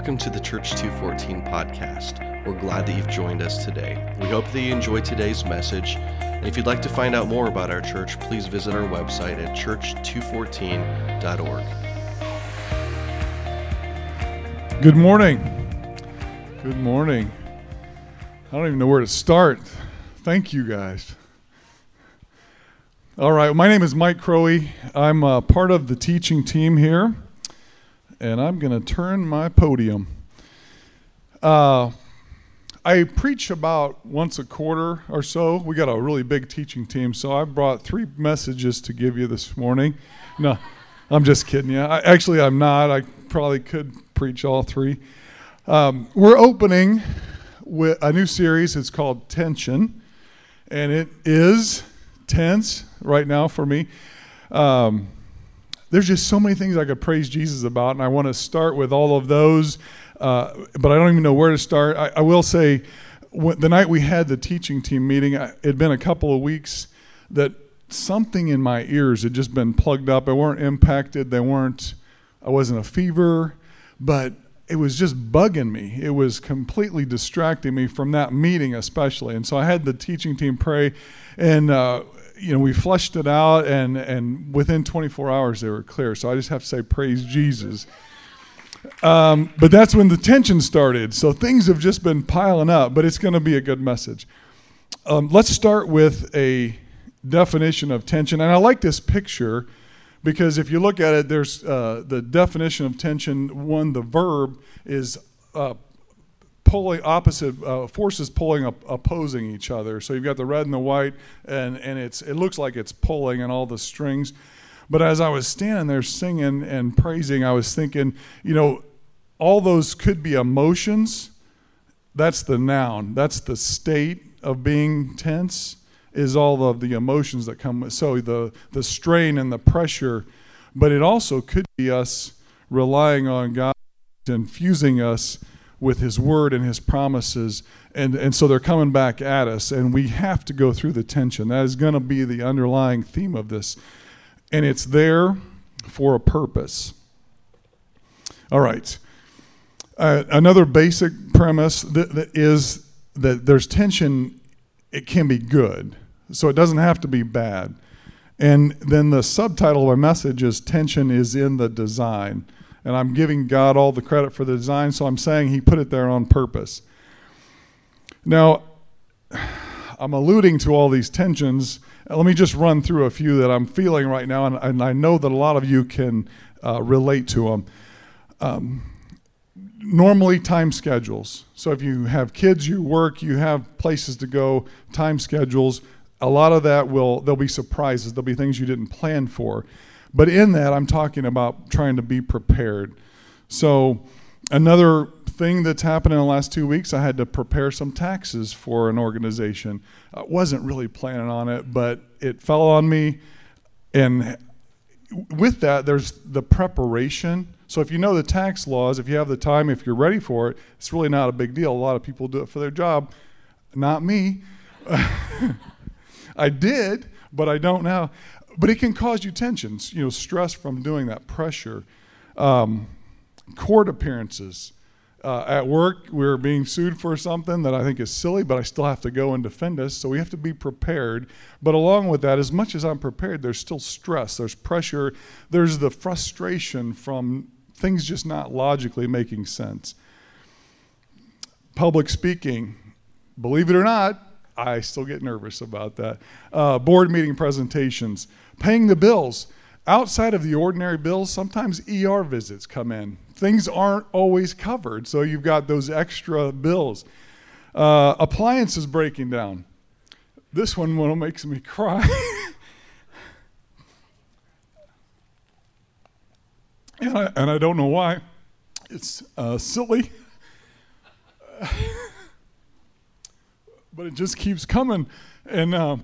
Welcome to the Church 214 podcast. We're glad that you've joined us today. We hope that you enjoyed today's message. And if you'd like to find out more about our church, please visit our website at church214.org. Good morning. Good morning. I don't even know where to start. Thank you guys. All right, my name is Mike Crowe. I'm part of the teaching team here, and I'm going to turn my podium. Uh, I preach about once a quarter or so. We got a really big teaching team, so I brought three messages to give you this morning. No, I'm just kidding you. I, actually, I'm not. I probably could preach all three. Um, we're opening with a new series. It's called Tension, and it is tense right now for me. Um, there's just so many things I could praise Jesus about, and I want to start with all of those, uh, but I don't even know where to start. I, I will say, the night we had the teaching team meeting, it had been a couple of weeks that something in my ears had just been plugged up. I weren't impacted. They weren't. I wasn't a fever, but it was just bugging me. It was completely distracting me from that meeting, especially. And so I had the teaching team pray, and uh, you know, we flushed it out, and, and within 24 hours they were clear. So I just have to say, praise Jesus. Um, but that's when the tension started. So things have just been piling up, but it's going to be a good message. Um, let's start with a definition of tension. And I like this picture because if you look at it, there's uh, the definition of tension. One, the verb is uh, pulling opposite uh, forces pulling up, opposing each other. So you've got the red and the white, and and it's it looks like it's pulling and all the strings. But as I was standing there singing and praising, I was thinking, you know, all those could be emotions. That's the noun. That's the state of being tense. Is all of the emotions that come with. So the the strain and the pressure, but it also could be us relying on God, infusing us with his word and his promises. And, and so they're coming back at us, and we have to go through the tension. That is going to be the underlying theme of this. And it's there for a purpose. All right. Uh, another basic premise that, that is that there's tension, it can be good. So it doesn't have to be bad. And then the subtitle of my message is Tension is in the Design and I'm giving God all the credit for the design, so I'm saying He put it there on purpose. Now, I'm alluding to all these tensions. Let me just run through a few that I'm feeling right now, and, and I know that a lot of you can uh, relate to them. Um, normally, time schedules. So, if you have kids, you work, you have places to go, time schedules. A lot of that will, there'll be surprises, there'll be things you didn't plan for. But in that, I'm talking about trying to be prepared. So, another thing that's happened in the last two weeks, I had to prepare some taxes for an organization. I wasn't really planning on it, but it fell on me. And with that, there's the preparation. So, if you know the tax laws, if you have the time, if you're ready for it, it's really not a big deal. A lot of people do it for their job. Not me. I did, but I don't now but it can cause you tensions, you know, stress from doing that, pressure. Um, court appearances. Uh, at work, we're being sued for something that I think is silly, but I still have to go and defend us. So we have to be prepared. But along with that, as much as I'm prepared, there's still stress, there's pressure, there's the frustration from things just not logically making sense. Public speaking, believe it or not, I still get nervous about that. Uh, board meeting presentations, paying the bills. Outside of the ordinary bills, sometimes ER visits come in. Things aren't always covered, so you've got those extra bills. Uh, appliances breaking down. This one makes me cry. and, I, and I don't know why. It's uh, silly. but it just keeps coming. And uh,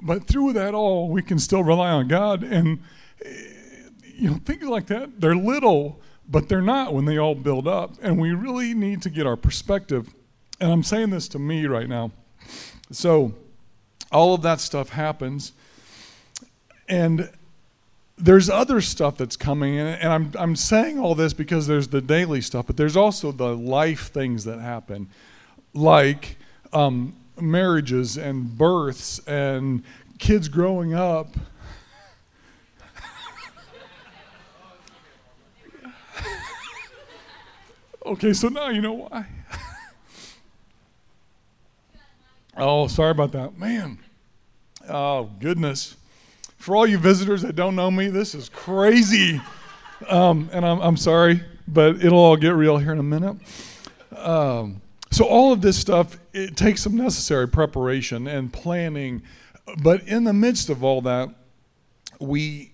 but through that all, we can still rely on God. And you know, things like that, they're little, but they're not when they all build up. And we really need to get our perspective. And I'm saying this to me right now. So all of that stuff happens. And there's other stuff that's coming, and, and I'm, I'm saying all this because there's the daily stuff, but there's also the life things that happen, like um, marriages and births and kids growing up. okay, so now you know why. oh, sorry about that. Man. Oh, goodness. For all you visitors that don't know me, this is crazy. Um, and I'm, I'm sorry, but it'll all get real here in a minute. Um, so, all of this stuff, it takes some necessary preparation and planning. But in the midst of all that, we,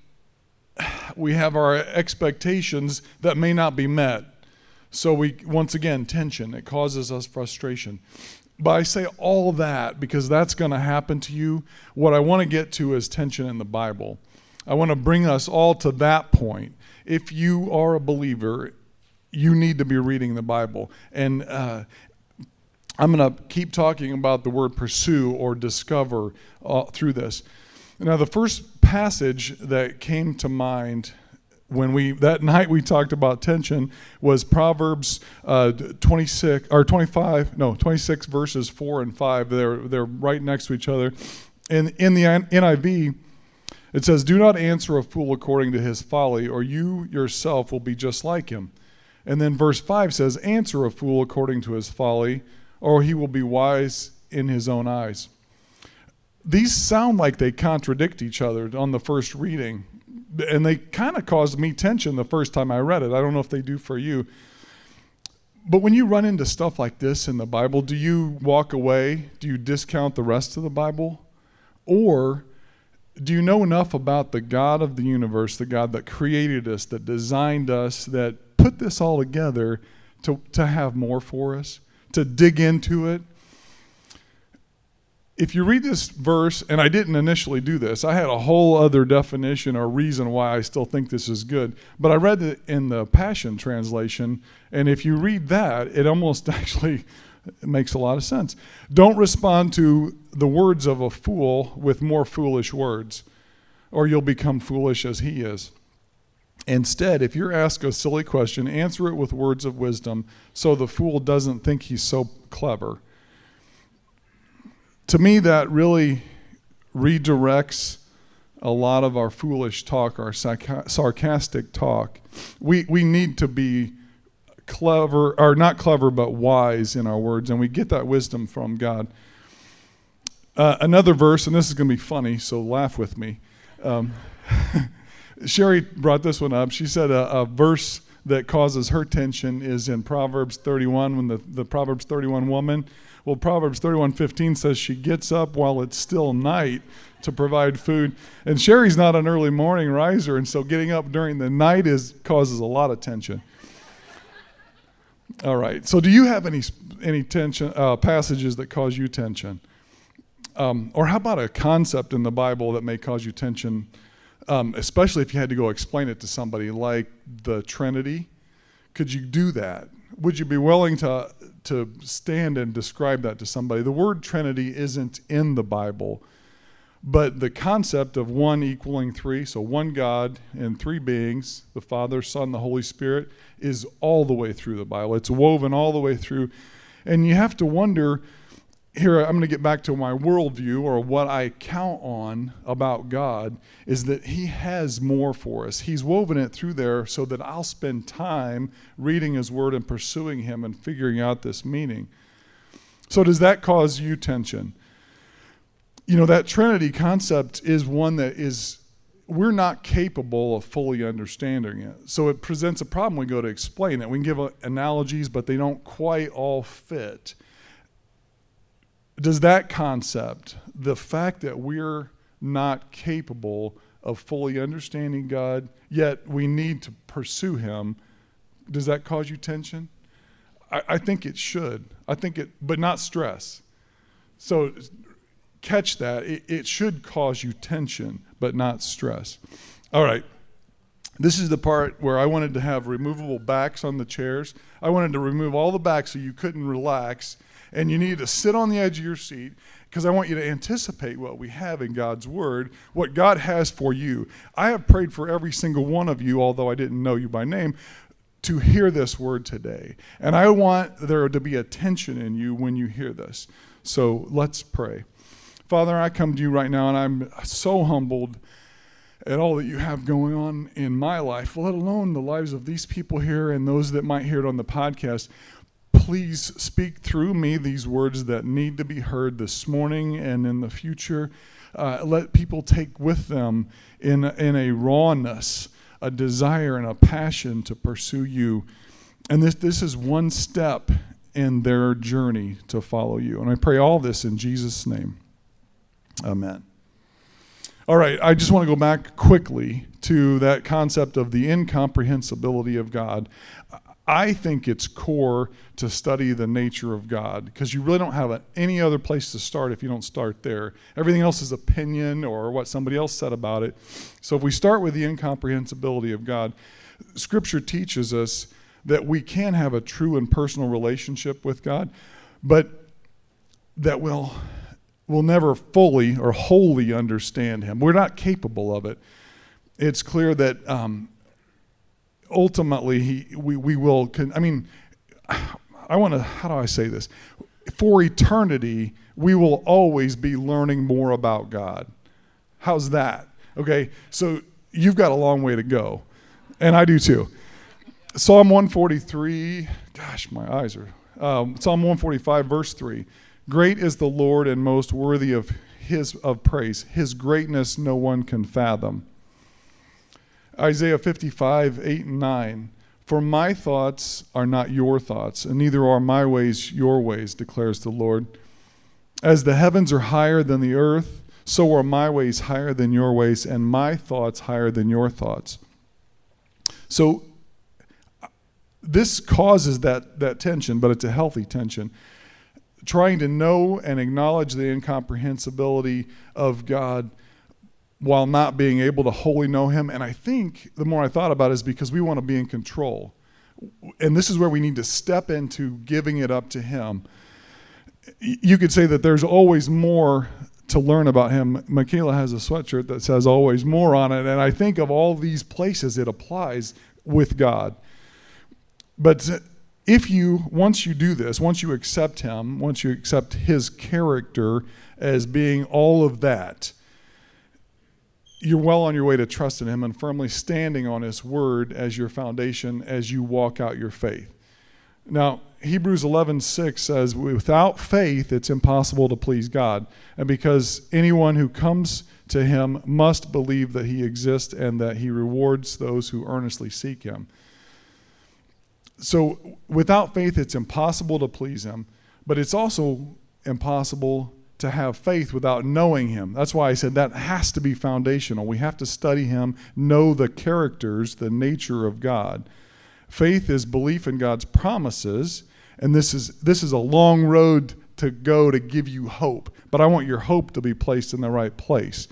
we have our expectations that may not be met. So, we, once again, tension, it causes us frustration. But I say all that because that's going to happen to you. What I want to get to is tension in the Bible. I want to bring us all to that point. If you are a believer, you need to be reading the Bible. And uh, I'm going to keep talking about the word pursue or discover uh, through this. Now, the first passage that came to mind when we that night we talked about tension was Proverbs uh, 26 or 25 no 26 verses 4 and 5 they're they're right next to each other. And in the NIV it says do not answer a fool according to his folly or you yourself will be just like him. And then verse 5 says answer a fool according to his folly or he will be wise in his own eyes these sound like they contradict each other on the first reading and they kind of caused me tension the first time I read it. I don't know if they do for you. But when you run into stuff like this in the Bible, do you walk away? Do you discount the rest of the Bible? Or do you know enough about the God of the universe, the God that created us, that designed us, that put this all together to, to have more for us, to dig into it, if you read this verse, and I didn't initially do this, I had a whole other definition or reason why I still think this is good. But I read it in the Passion Translation, and if you read that, it almost actually makes a lot of sense. Don't respond to the words of a fool with more foolish words, or you'll become foolish as he is. Instead, if you're asked a silly question, answer it with words of wisdom so the fool doesn't think he's so clever to me, that really redirects a lot of our foolish talk, our sarcastic talk. We, we need to be clever, or not clever, but wise in our words, and we get that wisdom from God. Uh, another verse, and this is going to be funny, so laugh with me. Um, Sherry brought this one up. She said a, a, verse that causes her tension is in Proverbs 31, when the, the Proverbs 31 woman well, Proverbs 31:15 says she gets up while it's still night to provide food. And Sherry's not an early morning riser, and so getting up during the night is causes a lot of tension. All right. So, do you have any any tension uh, passages that cause you tension, um, or how about a concept in the Bible that may cause you tension, um, especially if you had to go explain it to somebody, like the Trinity? Could you do that? Would you be willing to to stand and describe that to somebody. The word Trinity isn't in the Bible, but the concept of one equaling three, so one God and three beings, the Father, Son, the Holy Spirit, is all the way through the Bible. It's woven all the way through. And you have to wonder here I'm going to get back to my worldview or what I count on about God is that He has more for us. He's woven it through there so that I'll spend time reading His Word and pursuing Him and figuring out this meaning. So, does that cause you tension? You know, that Trinity concept is one that is, we're not capable of fully understanding it. So, it presents a problem we go to explain it. We can give analogies, but they don't quite all fit does that concept, the fact that we're not capable of fully understanding God, yet we need to pursue Him, does that cause you tension? I, I think it should. I think it, but not stress. So catch that. It, it should cause you tension, but not stress. All right. This is the part where I wanted to have removable backs on the chairs. I wanted to remove all the backs so you couldn't relax and you need to sit on the edge of your seat because I want you to anticipate what we have in God's Word, what God has for you. I have prayed for every single one of you, although I didn't know you by name, to hear this word today. And I want there to be a tension in you when you hear this. So let's pray. Father, I come to you right now, and I'm so humbled at all that you have going on in my life, let alone the lives of these people here and those that might hear it on the podcast. Please speak through me these words that need to be heard this morning and in the future. Uh, let people take with them in, in a rawness, a desire, and a passion to pursue you. And this, this is one step in their journey to follow you. And I pray all this in Jesus' name. Amen. All right, I just want to go back quickly to that concept of the incomprehensibility of God. I think it's core to study the nature of God because you really don't have any other place to start if you don't start there. Everything else is opinion or what somebody else said about it. So if we start with the incomprehensibility of God, Scripture teaches us that we can have a true and personal relationship with God, but that we'll, we'll never fully or wholly understand Him. We're not capable of it. It's clear that um, ultimately he, we, we will, con- I mean, I want to, how do I say this? For eternity, we will always be learning more about God. How's that? Okay, so you've got a long way to go, and I do too. Psalm 143, gosh, my eyes are. Um, Psalm 145, verse 3. Great is the Lord and most worthy of his of praise. His greatness no one can fathom. Isaiah 55, 8 and 9. For my thoughts are not your thoughts, and neither are my ways your ways, declares the Lord. As the heavens are higher than the earth, so are my ways higher than your ways, and my thoughts higher than your thoughts. So this causes that, that tension, but it's a healthy tension. Trying to know and acknowledge the incomprehensibility of God while not being able to wholly know him. And I think the more I thought about it is because we want to be in control. And this is where we need to step into giving it up to him. You could say that there's always more to learn about him. Michaela has a sweatshirt that says always more on it. And I think of all these places it applies with God. But if you, once you do this, once you accept him, once you accept his character as being all of that, you're well on your way to trusting Him and firmly standing on His word as your foundation as you walk out your faith. Now, Hebrews 11:6 says, "Without faith, it's impossible to please God, and because anyone who comes to Him must believe that He exists and that He rewards those who earnestly seek Him." So, without faith, it's impossible to please Him, but it's also impossible to have faith without knowing him. That's why I said that has to be foundational. We have to study him, know the characters, the nature of God. Faith is belief in God's promises, and this is this is a long road to go to give you hope. But I want your hope to be placed in the right place.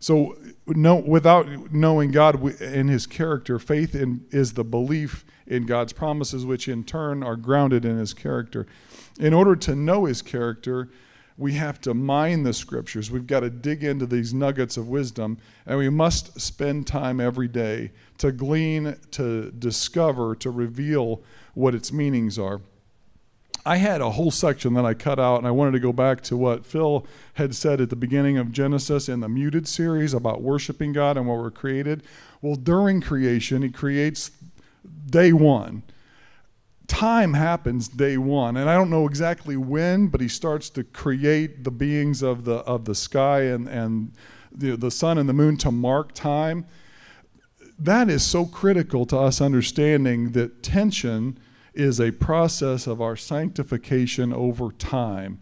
So, no, without knowing God and His character, faith in, is the belief in God's promises, which in turn are grounded in His character. In order to know His character, we have to mine the scriptures. We've got to dig into these nuggets of wisdom, and we must spend time every day to glean, to discover, to reveal what its meanings are. I had a whole section that I cut out, and I wanted to go back to what Phil had said at the beginning of Genesis in the Muted series about worshiping God and what we're created. Well, during creation, He creates day one. Time happens day one, and I don't know exactly when, but He starts to create the beings of the of the sky and and the the sun and the moon to mark time. That is so critical to us understanding that tension is a process of our sanctification over time.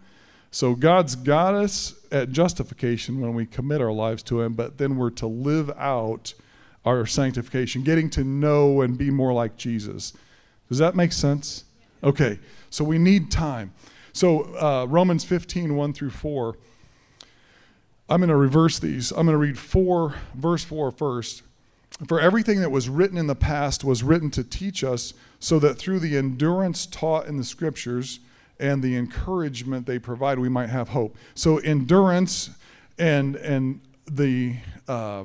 So God's got us at justification when we commit our lives to Him, but then we're to live out our sanctification, getting to know and be more like Jesus. Does that make sense? Okay, so we need time. So uh, Romans 15, 1 through 4. I'm going to reverse these. I'm going to read 4, verse 4 first. For everything that was written in the past was written to teach us, so that through the endurance taught in the scriptures and the encouragement they provide, we might have hope. So, endurance and, and the uh,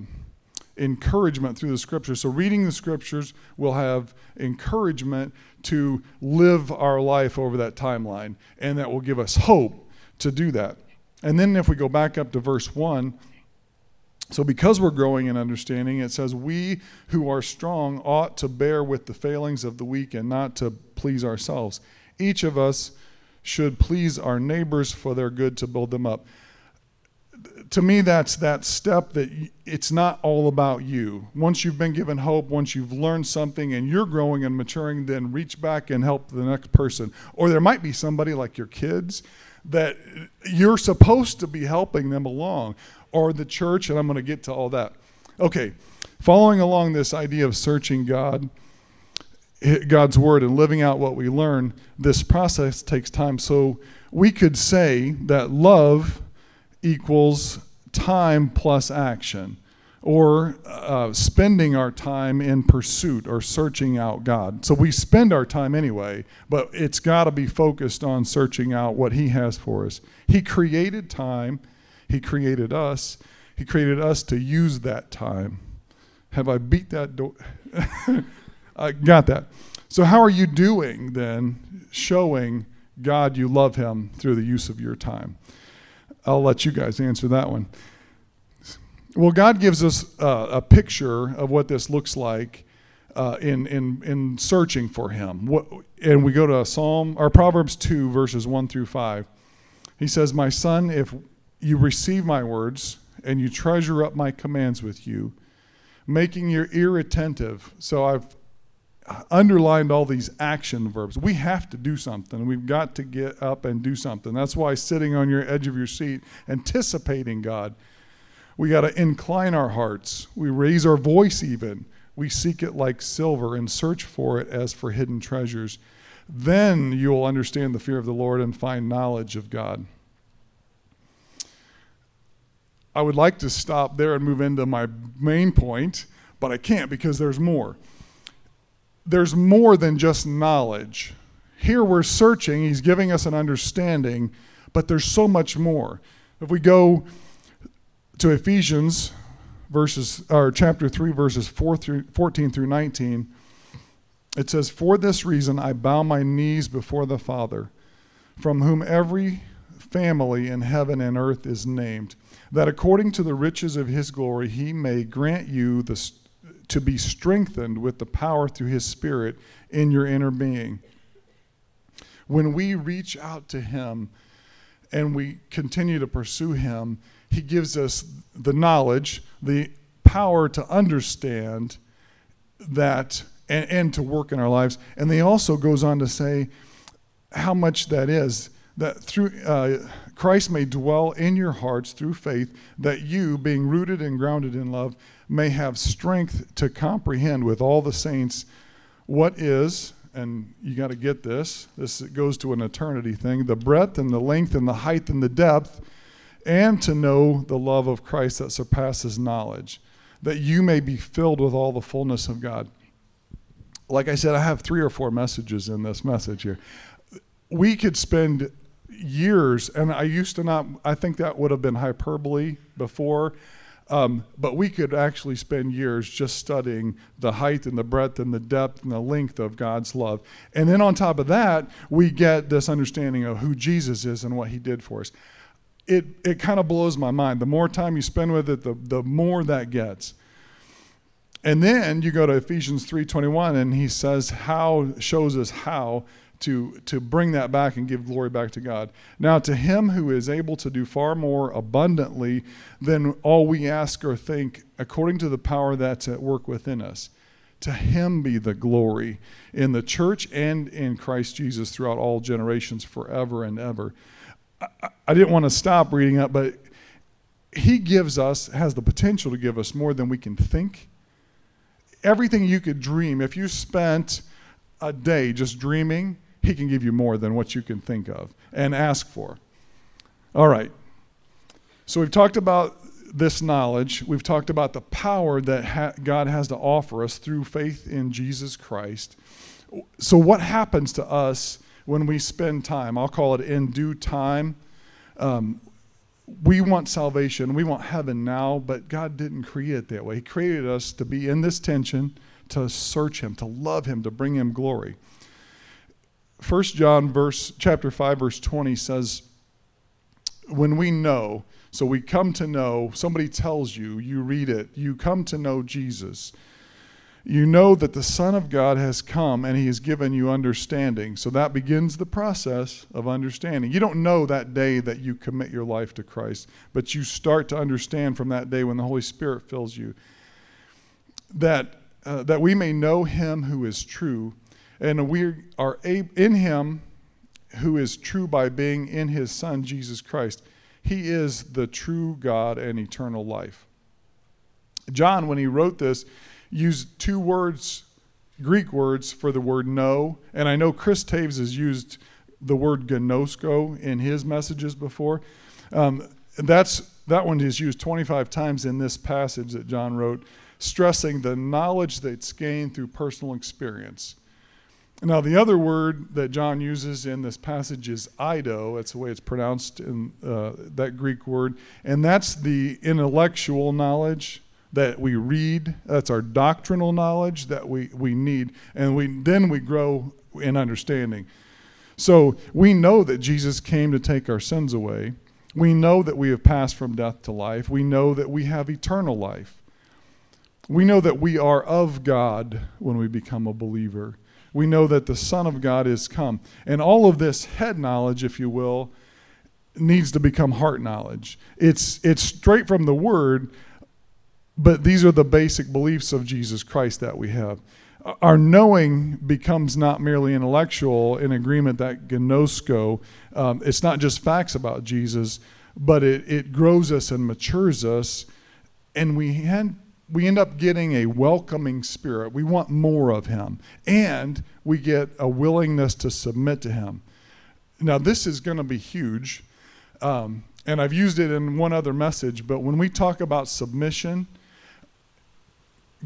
encouragement through the scriptures. So, reading the scriptures will have encouragement to live our life over that timeline, and that will give us hope to do that. And then, if we go back up to verse 1, so, because we're growing in understanding, it says, We who are strong ought to bear with the failings of the weak and not to please ourselves. Each of us should please our neighbors for their good to build them up. To me, that's that step that it's not all about you. Once you've been given hope, once you've learned something and you're growing and maturing, then reach back and help the next person. Or there might be somebody like your kids that you're supposed to be helping them along or the church, and I'm going to get to all that. Okay, following along this idea of searching God, God's word, and living out what we learn, this process takes time. So we could say that love equals time plus action, or uh, spending our time in pursuit or searching out God. So we spend our time anyway, but it's got to be focused on searching out what He has for us. He created time he created us. He created us to use that time. Have I beat that door? I got that. So, how are you doing then, showing God you love Him through the use of your time? I'll let you guys answer that one. Well, God gives us uh, a picture of what this looks like uh, in, in, in searching for Him. What, and we go to Psalm or Proverbs 2, verses 1 through 5. He says, My son, if you receive my words and you treasure up my commands with you, making your ear attentive. So I've underlined all these action verbs. We have to do something. We've got to get up and do something. That's why sitting on your edge of your seat, anticipating God, we got to incline our hearts. We raise our voice even. We seek it like silver and search for it as for hidden treasures. Then you will understand the fear of the Lord and find knowledge of God. I would like to stop there and move into my main point, but I can't because there's more. There's more than just knowledge. Here we're searching, he's giving us an understanding, but there's so much more. If we go to Ephesians verses or chapter 3 verses 4 through 14 through 19, it says, "For this reason I bow my knees before the Father, from whom every family in heaven and earth is named." that according to the riches of his glory he may grant you the, to be strengthened with the power through his spirit in your inner being. When we reach out to him and we continue to pursue him he gives us the knowledge the power to understand that and, and to work in our lives. And he also goes on to say how much that is that through uh, Christ may dwell in your hearts through faith, that you, being rooted and grounded in love, may have strength to comprehend with all the saints what is, and you got to get this, this goes to an eternity thing, the breadth and the length and the height and the depth, and to know the love of Christ that surpasses knowledge, that you may be filled with all the fullness of God. Like I said, I have three or four messages in this message here. We could spend years, and I used to not, I think that would have been hyperbole before, um, but we could actually spend years just studying the height and the breadth and the depth and the length of God's love. And then on top of that, we get this understanding of who Jesus is and what he did for us. It, it kind of blows my mind. The more time you spend with it, the, the more that gets. And then you go to Ephesians 3:21 and he says how shows us how to, to bring that back and give glory back to God. Now, to him who is able to do far more abundantly than all we ask or think, according to the power that's at work within us, to him be the glory in the church and in Christ Jesus throughout all generations, forever and ever. I, I didn't want to stop reading up, but he gives us, has the potential to give us more than we can think. Everything you could dream, if you spent a day just dreaming, he can give you more than what you can think of and ask for. All right. So we've talked about this knowledge, we've talked about the power that ha- God has to offer us through faith in Jesus Christ. So, what happens to us when we spend time? I'll call it in due time. Um, we want salvation, we want heaven now, but God didn't create it that way. He created us to be in this tension, to search Him, to love Him, to bring Him glory. First John verse chapter 5 verse 20 says when we know so we come to know somebody tells you you read it you come to know Jesus. You know that the son of God has come and he has given you understanding. So that begins the process of understanding. You don't know that day that you commit your life to Christ but you start to understand from that day when the Holy Spirit fills you that uh, that we may know him who is true and we are in him who is true by being in his son Jesus Christ. He is the true God and eternal life. John, when he wrote this, used two words, Greek words, for the word know. And I know Chris Taves has used the word gnosko in his messages before. Um, that's, that one is used 25 times in this passage that John wrote, stressing the knowledge that's gained through personal experience. Now, the other word that John uses in this passage is eido. That's the way it's pronounced in uh, that Greek word. And that's the intellectual knowledge that we read. That's our doctrinal knowledge that we, we need. And we, then we grow in understanding. So we know that Jesus came to take our sins away. We know that we have passed from death to life. We know that we have eternal life. We know that we are of God when we become a believer we know that the Son of God is come. And all of this head knowledge, if you will, needs to become heart knowledge. It's, it's straight from the Word, but these are the basic beliefs of Jesus Christ that we have. Our knowing becomes not merely intellectual in agreement that gnosko, um, it's not just facts about Jesus, but it, it grows us and matures us. And we had we end up getting a welcoming spirit. We want more of him. And we get a willingness to submit to him. Now, this is going to be huge. Um, and I've used it in one other message, but when we talk about submission,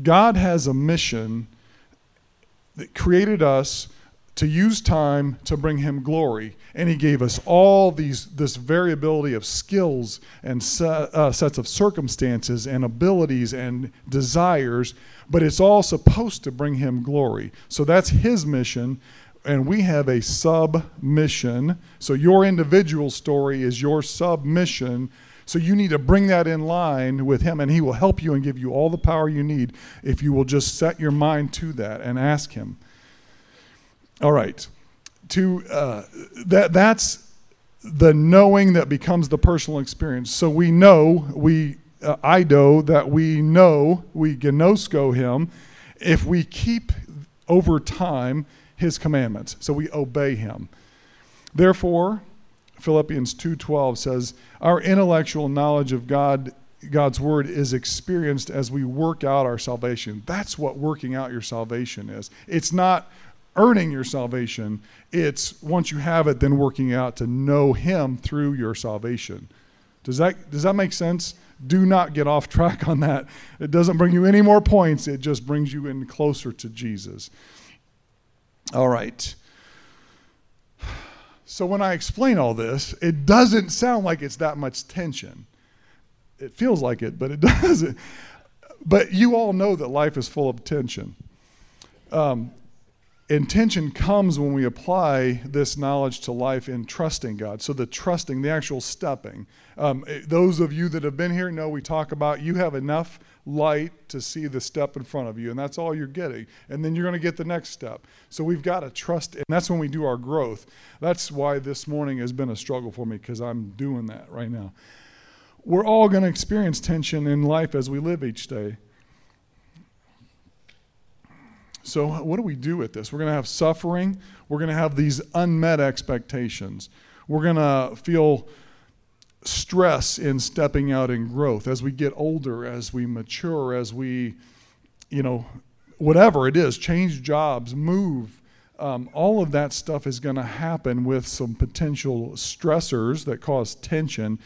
God has a mission that created us to use time to bring him glory. And he gave us all these this variability of skills and set, uh, sets of circumstances and abilities and desires but it's all supposed to bring him glory. So that's his mission and we have a submission. So your individual story is your submission. So you need to bring that in line with him and he will help you and give you all the power you need if you will just set your mind to that and ask him all right. To uh, that that's the knowing that becomes the personal experience. So we know we uh, eido that we know we gnosko him if we keep over time his commandments. So we obey him. Therefore, Philippians 2:12 says, "Our intellectual knowledge of God God's word is experienced as we work out our salvation. That's what working out your salvation is. It's not earning your salvation. It's once you have it, then working out to know Him through your salvation. Does that, does that make sense? Do not get off track on that. It doesn't bring you any more points, it just brings you in closer to Jesus. All right. So when I explain all this, it doesn't sound like it's that much tension. It feels like it, but it doesn't. But you all know that life is full of tension. Um, intention comes when we apply this knowledge to life in trusting God. So, the trusting, the actual stepping. Um, eh, those of you that have been here know we talk about you have enough light to see the step in front of you, and that's all you're getting. And then you're going to get the next step. So, we've got to trust, and that's when we do our growth. That's why this morning has been a struggle for me because I'm doing that right now. We're all going to experience tension in life as we live each day. So, what do we do with this? We're going to have suffering. We're going to have these unmet expectations. We're going to feel stress in stepping out in growth as we get older, as we mature, as we, you know, whatever it is, change jobs, move. Um, all of that stuff is going to happen with some potential stressors that cause tension.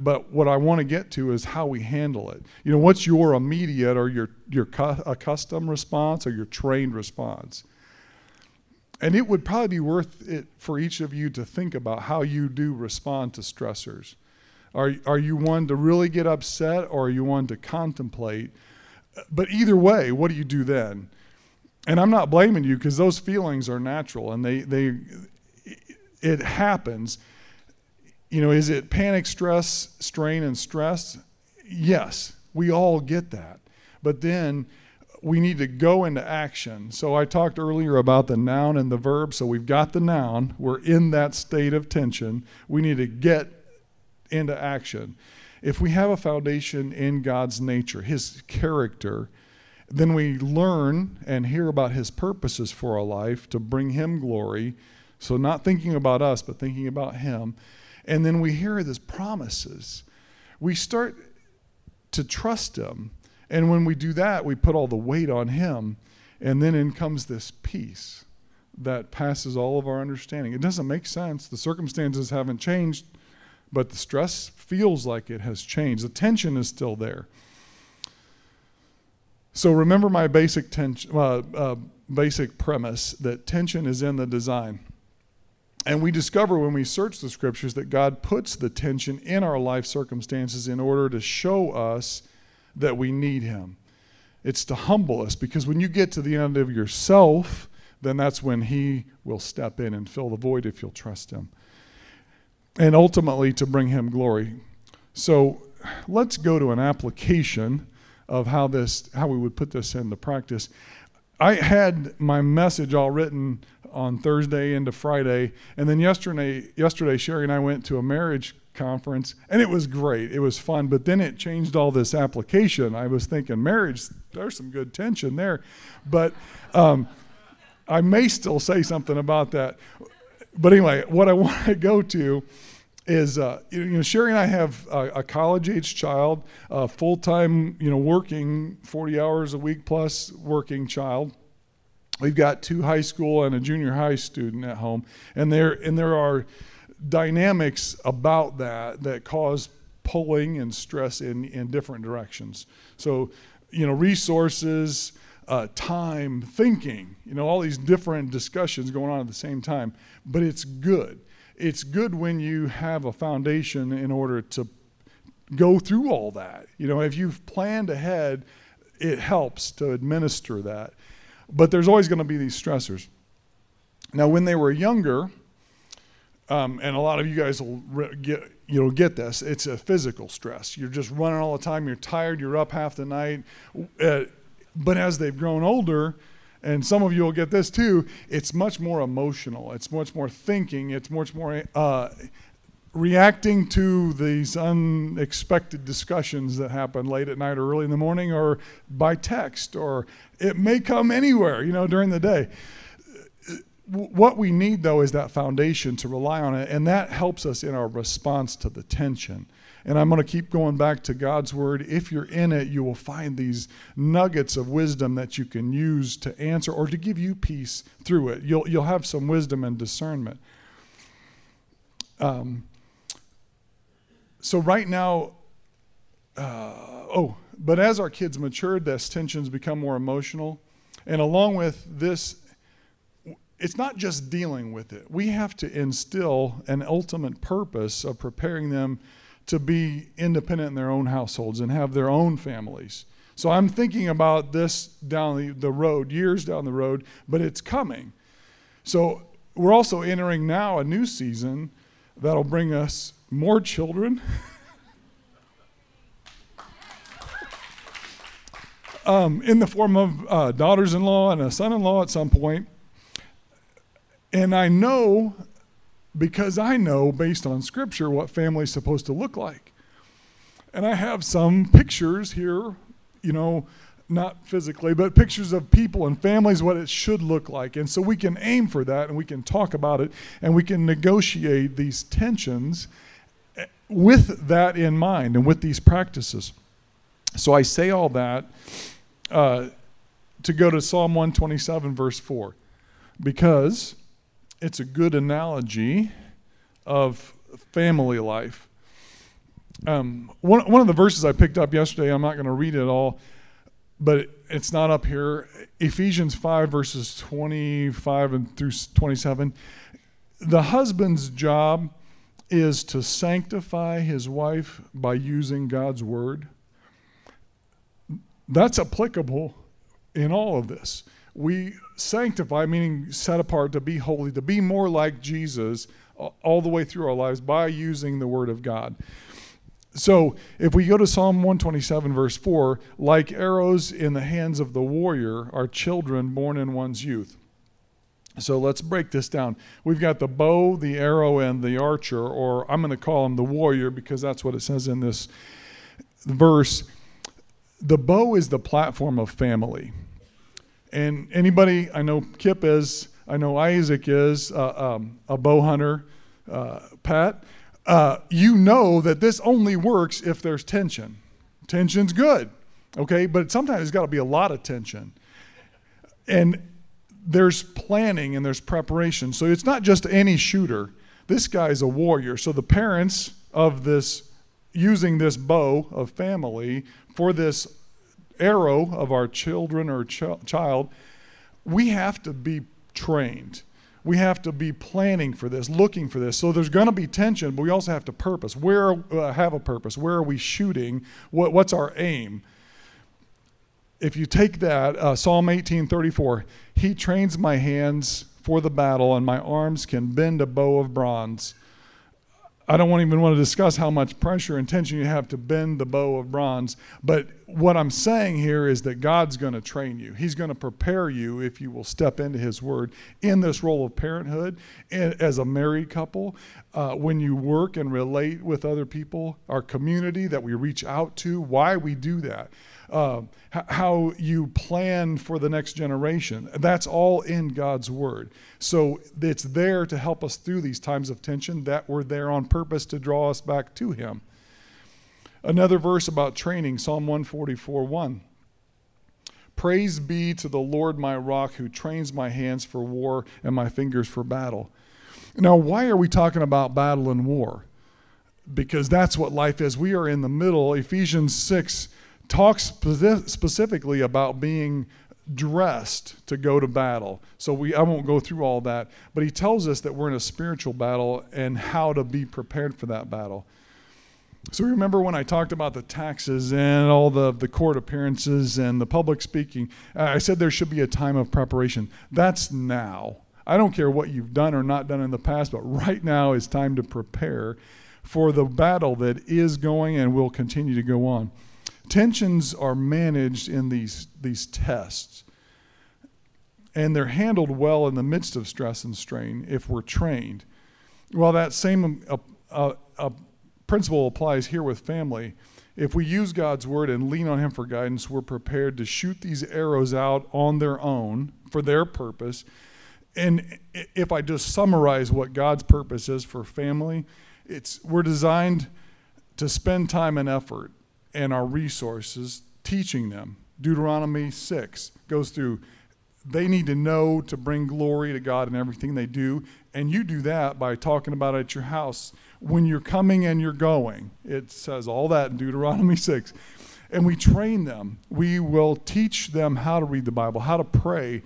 but what I want to get to is how we handle it. You know, what's your immediate or your, your accustomed response or your trained response? And it would probably be worth it for each of you to think about how you do respond to stressors. Are, are you one to really get upset or are you one to contemplate? But either way, what do you do then? And I'm not blaming you because those feelings are natural and they, they it happens. You know, is it panic, stress, strain, and stress? Yes, we all get that. But then we need to go into action. So I talked earlier about the noun and the verb. So we've got the noun, we're in that state of tension. We need to get into action. If we have a foundation in God's nature, His character, then we learn and hear about His purposes for our life to bring Him glory. So, not thinking about us, but thinking about Him. And then we hear His promises. We start to trust Him. And when we do that, we put all the weight on Him. And then in comes this peace that passes all of our understanding. It doesn't make sense. The circumstances haven't changed but the stress feels like it has changed. The tension is still there. So remember my basic tension, uh, uh, basic premise that tension is in the design. And we discover when we search the scriptures that God puts the tension in our life circumstances in order to show us that we need Him. It's to humble us because when you get to the end of yourself, then that's when He will step in and fill the void if you'll trust Him and ultimately to bring him glory. So let's go to an application of how this how we would put this into practice. I had my message all written on Thursday into Friday, and then yesterday yesterday Sherry and I went to a marriage conference and it was great. It was fun, but then it changed all this application. I was thinking marriage, there's some good tension there, but um, I may still say something about that. But anyway, what I want to go to is uh, you know Sherry and I have a, a college age child, a full time you know working 40 hours a week plus working child. We've got two high school and a junior high student at home, and there and there are dynamics about that that cause pulling and stress in in different directions. So you know resources. Uh, time, thinking, you know, all these different discussions going on at the same time, but it's good it's good when you have a foundation in order to go through all that. You know, if you've planned ahead, it helps to administer that. But there's always going to be these stressors. Now, when they were younger, um, and a lot of you guys will get you know get this. It's a physical stress. You're just running all the time. You're tired. You're up half the night. Uh, but as they've grown older, and some of you will get this too, it's much more emotional. It's much more thinking. It's much more uh, reacting to these unexpected discussions that happen late at night or early in the morning or by text, or it may come anywhere, you know, during the day. What we need, though, is that foundation to rely on it, and that helps us in our response to the tension. And I'm going to keep going back to God's word. If you're in it, you will find these nuggets of wisdom that you can use to answer or to give you peace through it. You'll, you'll have some wisdom and discernment. Um, so, right now, uh, oh, but as our kids matured, those tensions become more emotional. And along with this, it's not just dealing with it. We have to instill an ultimate purpose of preparing them to be independent in their own households and have their own families. So I'm thinking about this down the, road, years down the road, but it's coming. So we're also entering now a new season that'll bring us more children. um, in the form of uh, daughters in law and a son in law at some point. And I know because I know based on scripture what family is supposed to look like. And I have some pictures here, you know, not physically, but pictures of people and families, what it should look like. And so we can aim for that and we can talk about it and we can negotiate these tensions eh, with that in mind and with these practices. So I say all that uh, to go to Psalm 127, verse 4, because it's a good analogy of family life. um, one, one of the verses I picked up yesterday, I'm not going to read it all, but it's not up here. Ephesians 5, verses 25 and through 27. The husband's job is to sanctify his wife by using God's word. That's applicable in all of this. We sanctify, meaning set apart to be holy, to be more like Jesus all the way through our lives by using the word of God. So if we go to Psalm 127, verse 4, like arrows in the hands of the warrior are children born in one's youth. So let's break this down. We've got the bow, the arrow, and the archer, or I'm going to call him the warrior because that's what it says in this verse. The bow is the platform of family. And anybody, I know Kip is, I know Isaac is uh, um, a bow hunter, uh, Pat uh, you know that this only works if there's tension. Tension's good, okay? But sometimes there's got to be a lot of tension. And there's planning and there's preparation. So it's not just any shooter. This guy's a warrior. So the parents of this, using this bow of family for this arrow of our children or ch- child, we have to be trained we have to be planning for this, looking for this. So there's going to be tension, but we also have to purpose. Where uh, have a purpose? Where are we shooting? What, what's our aim? If you take that, uh, Psalm 18:34, He trains my hands for the battle, and my arms can bend a bow of bronze. I don't even want to discuss how much pressure and tension you have to bend the bow of bronze. But what I'm saying here is that God's going to train you. He's going to prepare you if you will step into His Word in this role of parenthood as a married couple. Uh, when you work and relate with other people, our community that we reach out to, why we do that uh, how you plan for the next generation. That's all in God's Word. So it's there to help us through these times of tension that we're there on purpose to draw us back to Him. Another verse about training, Psalm 144 1. Praise be to the Lord my rock who trains my hands for war and my fingers for battle. Now, why are we talking about battle and war? Because that's what life is. We are in the middle. Ephesians 6 talks specifically about being dressed to go to battle. So we I won't go through all that, but he tells us that we're in a spiritual battle and how to be prepared for that battle. So remember when I talked about the taxes and all the, the court appearances and the public speaking, I said there should be a time of preparation. That's now. I don't care what you've done or not done in the past, but right now is time to prepare for the battle that is going and will continue to go on. Tensions are managed in these, these tests, and they're handled well in the midst of stress and strain if we're trained. Well, that same uh, uh, uh, principle applies here with family. If we use God's word and lean on Him for guidance, we're prepared to shoot these arrows out on their own for their purpose. And if I just summarize what God's purpose is for family, it's we're designed to spend time and effort and our resources teaching them. Deuteronomy 6 goes through they need to know to bring glory to God in everything they do. And you do that by talking about it at your house when you're coming and you're going. It says all that in Deuteronomy 6. And we train them. We will teach them how to read the Bible, how to pray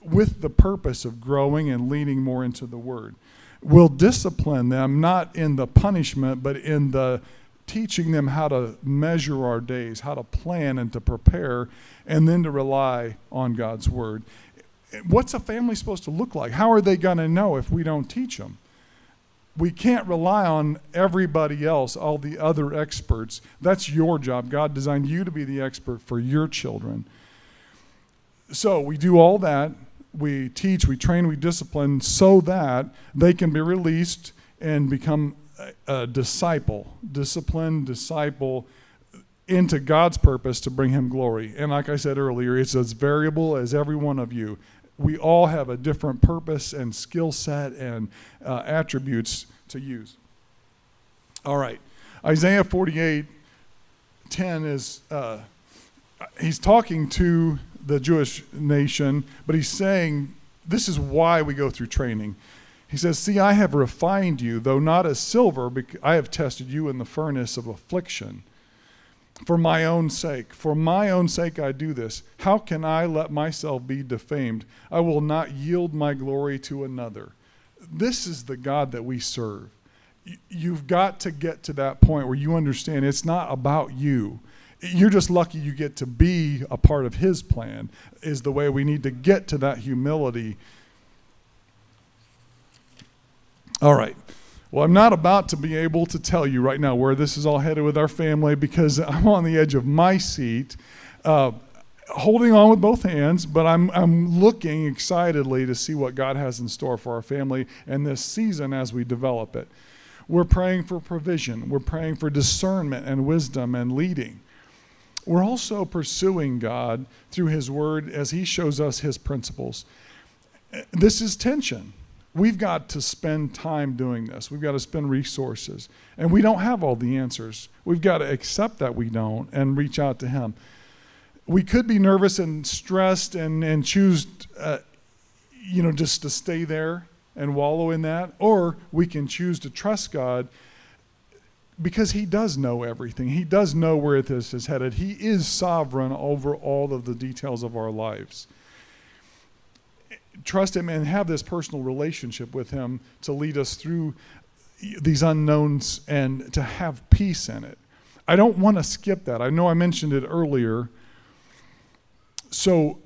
with the purpose of growing and leaning more into the Word. We'll discipline them, not in the punishment, but in the teaching them how to measure our days, how to plan and to prepare, and then to rely on God's word. What's a family supposed to look like? How are they going to know if we don't teach them? We can't rely on everybody else, all the other experts. That's your job. God designed you to be the expert for your children. So we do all that. We teach, we train, we discipline so that they can be released and become disciple, disciplined disciple into God's purpose to bring him glory. And like I said earlier, it's as variable as every one of you. We all have a different purpose and skill set and uh, attributes to use. All right. Isaiah 48 10 is, uh, he's talking to the Jewish nation, but he's saying, this is why we go through training. He says, See, I have refined you, though not as silver, I have tested you in the furnace of affliction. For my own sake, for my own sake, I do this. How can I let myself be defamed? I will not yield my glory to another. This is the God that we serve. You've got to get to that point where you understand it's not about you. You're just lucky you get to be a part of His plan, is the way we need to get to that humility all right. Well, I'm not about to be able to tell you right now where this is all headed with our family because I'm on the edge of my seat, uh, holding on with both hands, but I'm, I'm looking excitedly to see what God has in store for our family and this season as we develop it. We're praying for provision, we're praying for discernment and wisdom and leading. We're also pursuing God through His Word as He shows us His principles. This is tension We've got to spend time doing this. We've got to spend resources. And we don't have all the answers. We've got to accept that we don't and reach out to Him. We could be nervous and stressed and, and choose, uh, you know, just to stay there and wallow in that. Or we can choose to trust God because He does know everything. He does know where this is headed. He is sovereign over all of the details of our lives trust Him and have this personal relationship with Him to lead us through these unknowns and to have peace in it. I don't want to skip that. I know I mentioned it earlier. So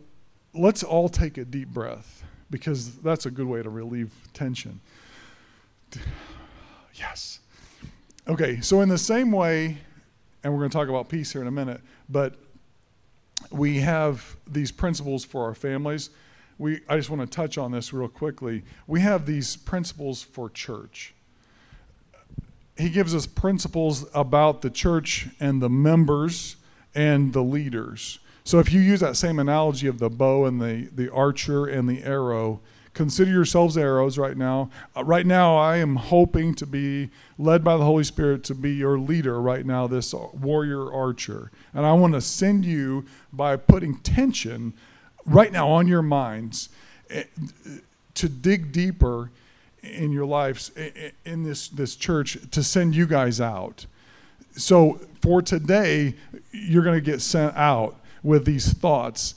let's all take a deep breath because that's a good way to relieve tension. Yes. Okay, so in the same way, and we're going to talk about peace here in a minute, but we have these principles for our families we, I just want to touch on this real quickly. We have these principles for church. He gives us principles about the church and the members and the leaders. So if you use that same analogy of the bow and the, the archer and the arrow, consider yourselves arrows right now. Uh, right now, I am hoping to be led by the Holy Spirit to be your leader right now, this warrior archer. And I want to send you by putting tension right now on your minds eh, to dig deeper in your lives in this, this church to send you guys out. So for today, you're going to get sent out with these thoughts.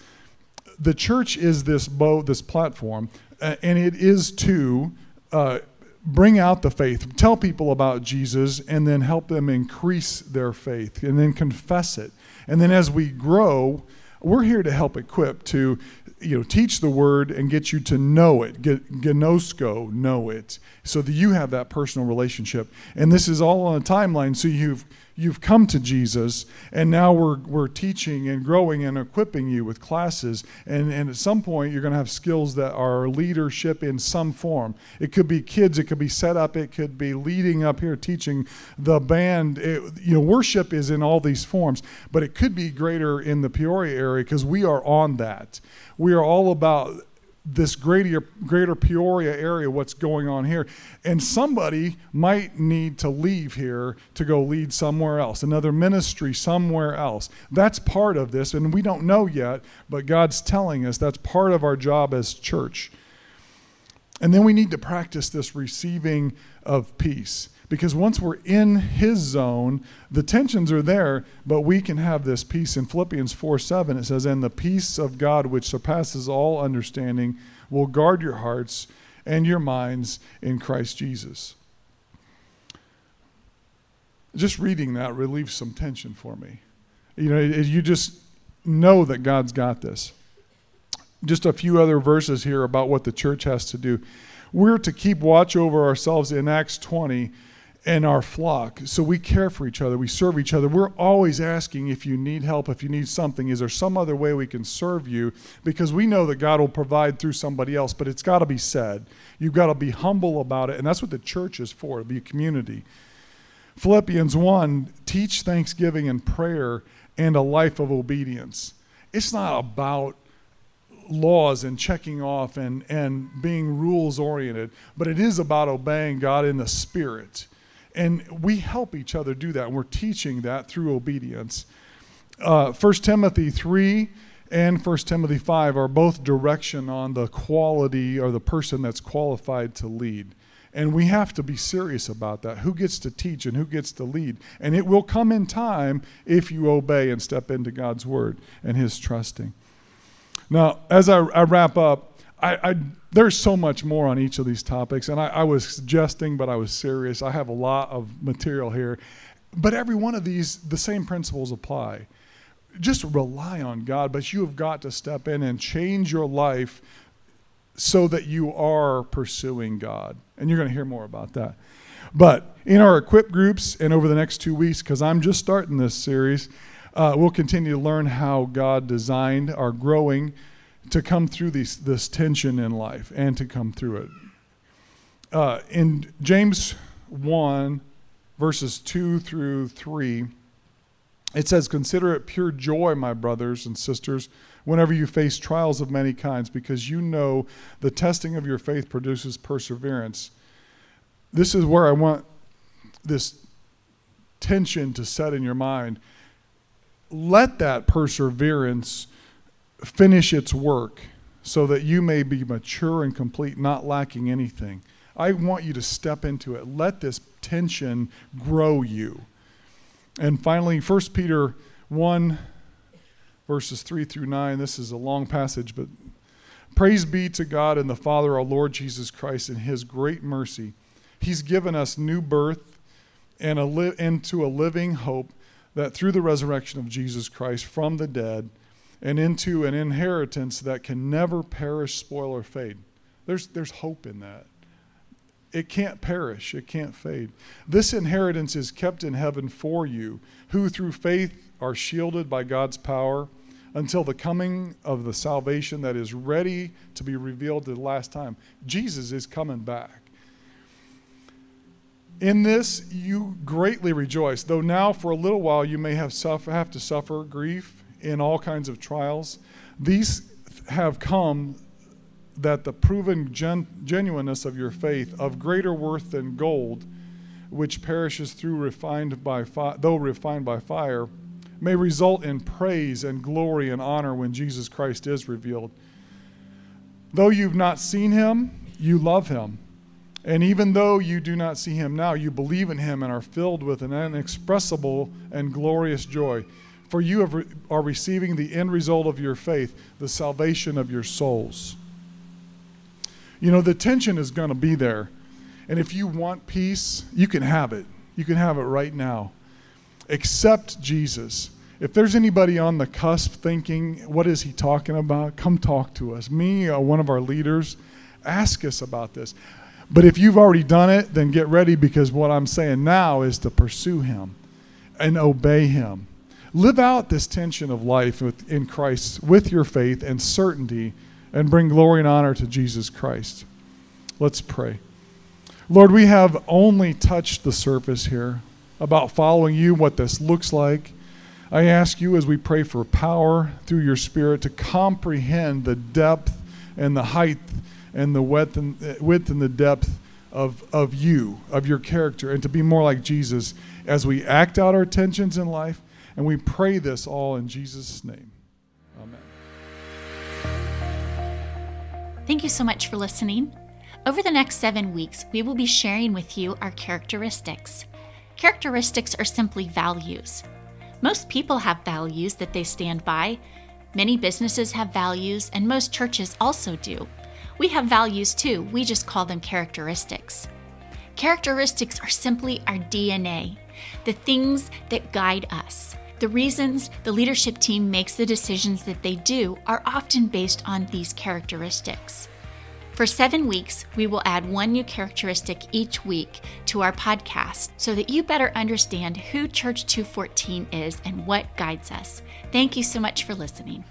The church is this boat, this platform, and it is to uh, bring out the faith, tell people about Jesus, and then help them increase their faith, and then confess it. And then as we grow, we're here to help equip to you know teach the word and get you to know it get ginosko know it so that you have that personal relationship. And this is all on a timeline so you've you've come to Jesus, and now we're, we're teaching and growing and equipping you with classes. And, and at some point, you're going to have skills that are leadership in some form. It could be kids, it could be set up, it could be leading up here, teaching the band. It, you know, worship is in all these forms, but it could be greater in the Peoria area because we are on that. We are all about this greater, greater Peoria area, what's going on here. And somebody might need to leave here to go lead somewhere else, another ministry somewhere else. That's part of this, and we don't know yet, but God's telling us that's part of our job as church. And then we need to practice this receiving of peace. Because once we're in his zone, the tensions are there, but we can have this peace. In Philippians 4 7, it says, And the peace of God, which surpasses all understanding, will guard your hearts and your minds in Christ Jesus. Just reading that relieves some tension for me. You know, you just know that God's got this. Just a few other verses here about what the church has to do. We're to keep watch over ourselves in Acts 20 and our flock. So we care for each other, we serve each other. We're always asking if you need help, if you need something, is there some other way we can serve you? Because we know that God will provide through somebody else, but it's got to be said. You've got to be humble about it, and that's what the church is for, to be a community. Philippians 1 teach thanksgiving and prayer and a life of obedience. It's not about laws and checking off and, and being rules oriented, but it is about obeying God in the spirit and we help each other do that. And we're teaching that through obedience. Uh, 1 Timothy 3 and 1 Timothy 5 are both direction on the quality or the person that's qualified to lead. And we have to be serious about that. Who gets to teach and who gets to lead? And it will come in time if you obey and step into God's word and his trusting. Now, as I, I wrap up, I, I, there's so much more on each of these topics, and I, I was suggesting, but I was serious. I have a lot of material here. But every one of these, the same principles apply. Just rely on God, but you have got to step in and change your life so that you are pursuing God. And you're going to hear more about that. But in our equip groups and over the next two weeks, because I'm just starting this series, uh, we'll continue to learn how God designed our growing to come through these, this tension in life and to come through it. Uh, in James 1, verses 2 through 3, it says, Consider it pure joy, my brothers and sisters whenever you face trials of many kinds, because you know the testing of your faith produces perseverance. This is where I want this tension to set in your mind. Let that perseverance finish its work so that you may be mature and complete, not lacking anything. I want you to step into it. Let this tension grow you. And finally, 1 Peter 1 verses 3 through 9. This is a long passage, but praise be to God and the Father, our Lord Jesus Christ, in his great mercy. He's given us new birth and a li- into a living hope that through the resurrection of Jesus Christ from the dead and into an inheritance that can never perish, spoil, or fade. There's, there's hope in that. It can't perish, it can't fade. This inheritance is kept in heaven for you, who through faith are shielded by God's power until the coming of the salvation that is ready to be revealed at the last time. Jesus is coming back. In this you greatly rejoice, though now for a little while you may have, suffer, have to suffer grief in all kinds of trials. These have come that the proven gen- genuineness of your faith, of greater worth than gold, which perishes through refined by fi- though refined by fire, may result in praise and glory and honor when Jesus Christ is revealed. Though you've not seen him, you love him. And even though you do not see him now, you believe in him and are filled with an inexpressible and glorious joy. For you re- are receiving the end result of your faith, the salvation of your souls. You know, the tension is going to be there. And if you want peace, you can have it. You can have it right now. Accept Jesus. If there's anybody on the cusp thinking, what is he talking about? Come talk to us. Me, uh, one of our leaders, ask us about this. But if you've already done it, then get ready because what I'm saying now is to pursue him and obey him. Live out this tension of life with, in Christ with your faith and certainty and bring glory and honor to Jesus Christ. Let's pray. Lord, we have only touched the surface here about following you, what this looks like. I ask you as we pray for power through your Spirit to comprehend the depth and the height and the width and, width and the depth of, of you, of your character, and to be more like Jesus as we act out our tensions in life. And we pray this all in Jesus' name. Amen. Thank you so much for listening. Over the next seven weeks, we will be sharing with you our characteristics. Characteristics are simply values. Most people have values that they stand by. Many businesses have values, and most churches also do. We have values too, we just call them characteristics. Characteristics are simply our DNA, the things that guide us. The reasons the leadership team makes the decisions that they do are often based on these characteristics. For seven weeks, we will add one new characteristic each week to our podcast so that you better understand who Church 214 is and what guides us. Thank you so much for listening.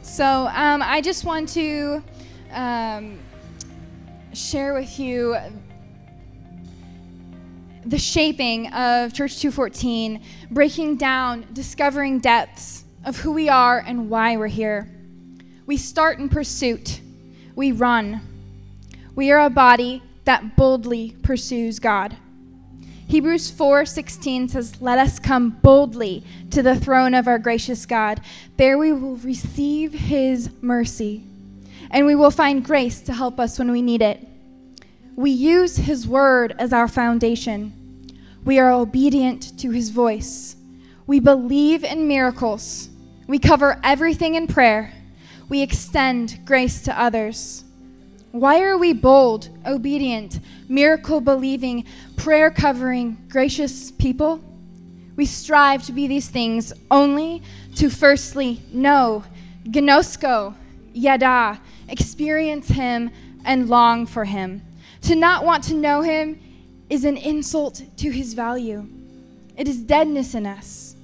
So, um, I just want to um, share with you the shaping of Church 214, breaking down, discovering depths of who we are and why we're here. We start in pursuit we run. We are a body that boldly pursues God. He Hebrews 4:16 says, "Let us come boldly to the throne of our gracious God. There we will receive his mercy, and we will find grace to help us when we need it." We use his word as our foundation. We are obedient to his voice. We believe in miracles. We cover everything in prayer. We extend grace to others. Why are we bold, obedient, miracle believing, prayer covering, gracious people? We strive to be these things only to firstly know, ginosko, yada, experience Him and long for Him. To not want to know Him is an insult to His value, it is deadness in us.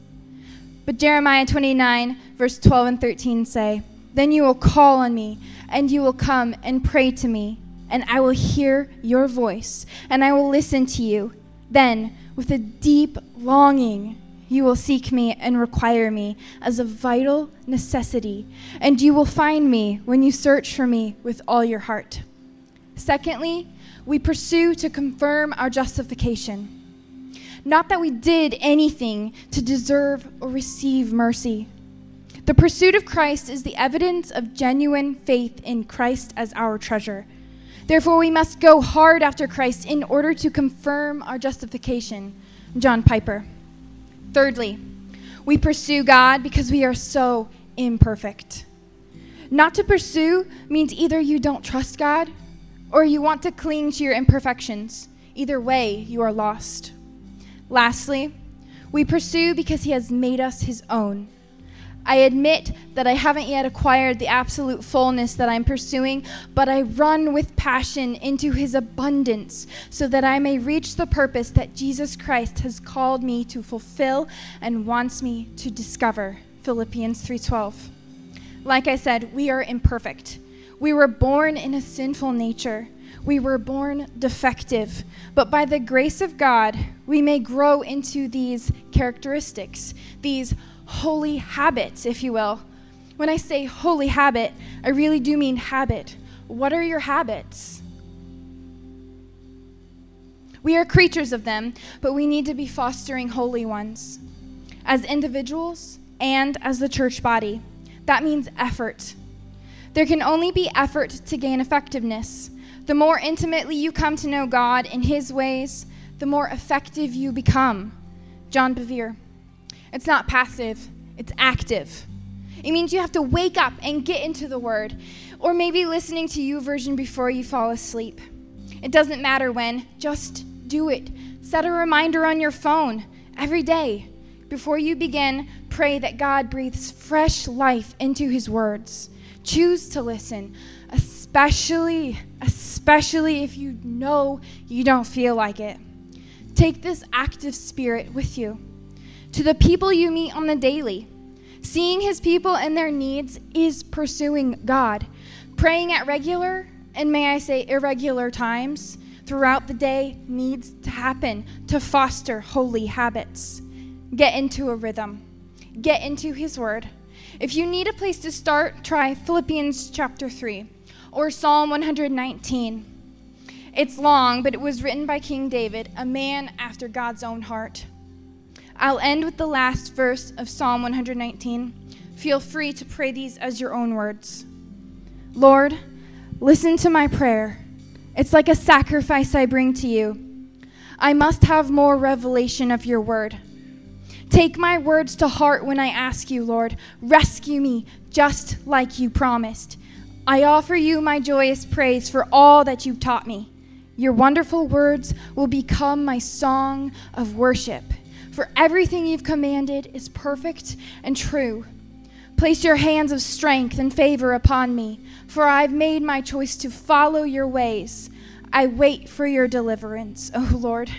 But Jeremiah 29, verse 12 and 13 say, Then you will call on me and you will come and pray to me, and I will hear your voice, and I will listen to you. Then, with a deep longing, you will seek me and require me as a vital necessity, and you will find me when you search for me with all your heart. Secondly, we pursue to confirm our justification. Not that we did anything to deserve or receive mercy the pursuit of Christ is the evidence of genuine faith in Christ as our treasure. Therefore, we must go hard after Christ in order to confirm our justification. John Piper. Thirdly, we pursue God because we are so imperfect. Not to pursue means either you don't trust God or you want to cling to your imperfections. Either way, you are lost. Lastly, we pursue because He has made us His own. I admit that I haven't yet acquired the absolute fullness that I'm pursuing, but I run with passion into his abundance so that I may reach the purpose that Jesus Christ has called me to fulfill and wants me to discover. Philippians 3:12. Like I said, we are imperfect. We were born in a sinful nature. We were born defective, but by the grace of God, we may grow into these characteristics, these holy habits, if you will. When I say holy habit, I really do mean habit. What are your habits? We are creatures of them, but we need to be fostering holy ones. As individuals and as the church body, that means effort. There can only be effort to gain effectiveness. The more intimately you come to know God in His ways, the more effective you become. John Bevere. It's not passive, it's active. It means you have to wake up and get into the Word, or maybe listening to YouVersion before you fall asleep. It doesn't matter when, just do it. Set a reminder on your phone every day. Before you begin, pray that God breathes fresh life into His words. Choose to listen, especially, especially if you know you don't feel like it. Take this active spirit with you to the people you meet on the daily. Seeing his people and their needs is pursuing God. Praying at regular, and may I say irregular times throughout the day needs to happen to foster holy habits. Get into a rhythm, get into his word. If you need a place to start, try Philippians chapter 3 or Psalm 119. It's long, but it was written by King David, a man after God's own heart. I'll end with the last verse of Psalm 119. Feel free to pray these as your own words. Lord, listen to my prayer. It's like a sacrifice I bring to you. I must have more revelation of your word. Take my words to heart when I ask you, Lord. Rescue me just like you promised. I offer you my joyous praise for all that you've taught me. Your wonderful words will become my song of worship for everything you've commanded is perfect and true. Place your hands of strength and favor upon me, for I've made my choice to follow your ways. I wait for your deliverance, O Lord,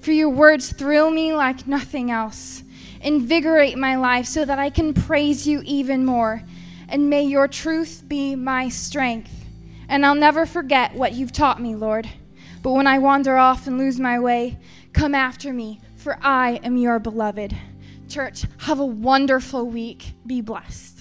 for your words thrill me like nothing else. Invigorate my life so that I can praise you even more, and may your truth be my strength. And I'll never forget what you've taught me, Lord. But when I wander off and lose my way, come after me for I am your beloved. Church, have a wonderful week. Be blessed.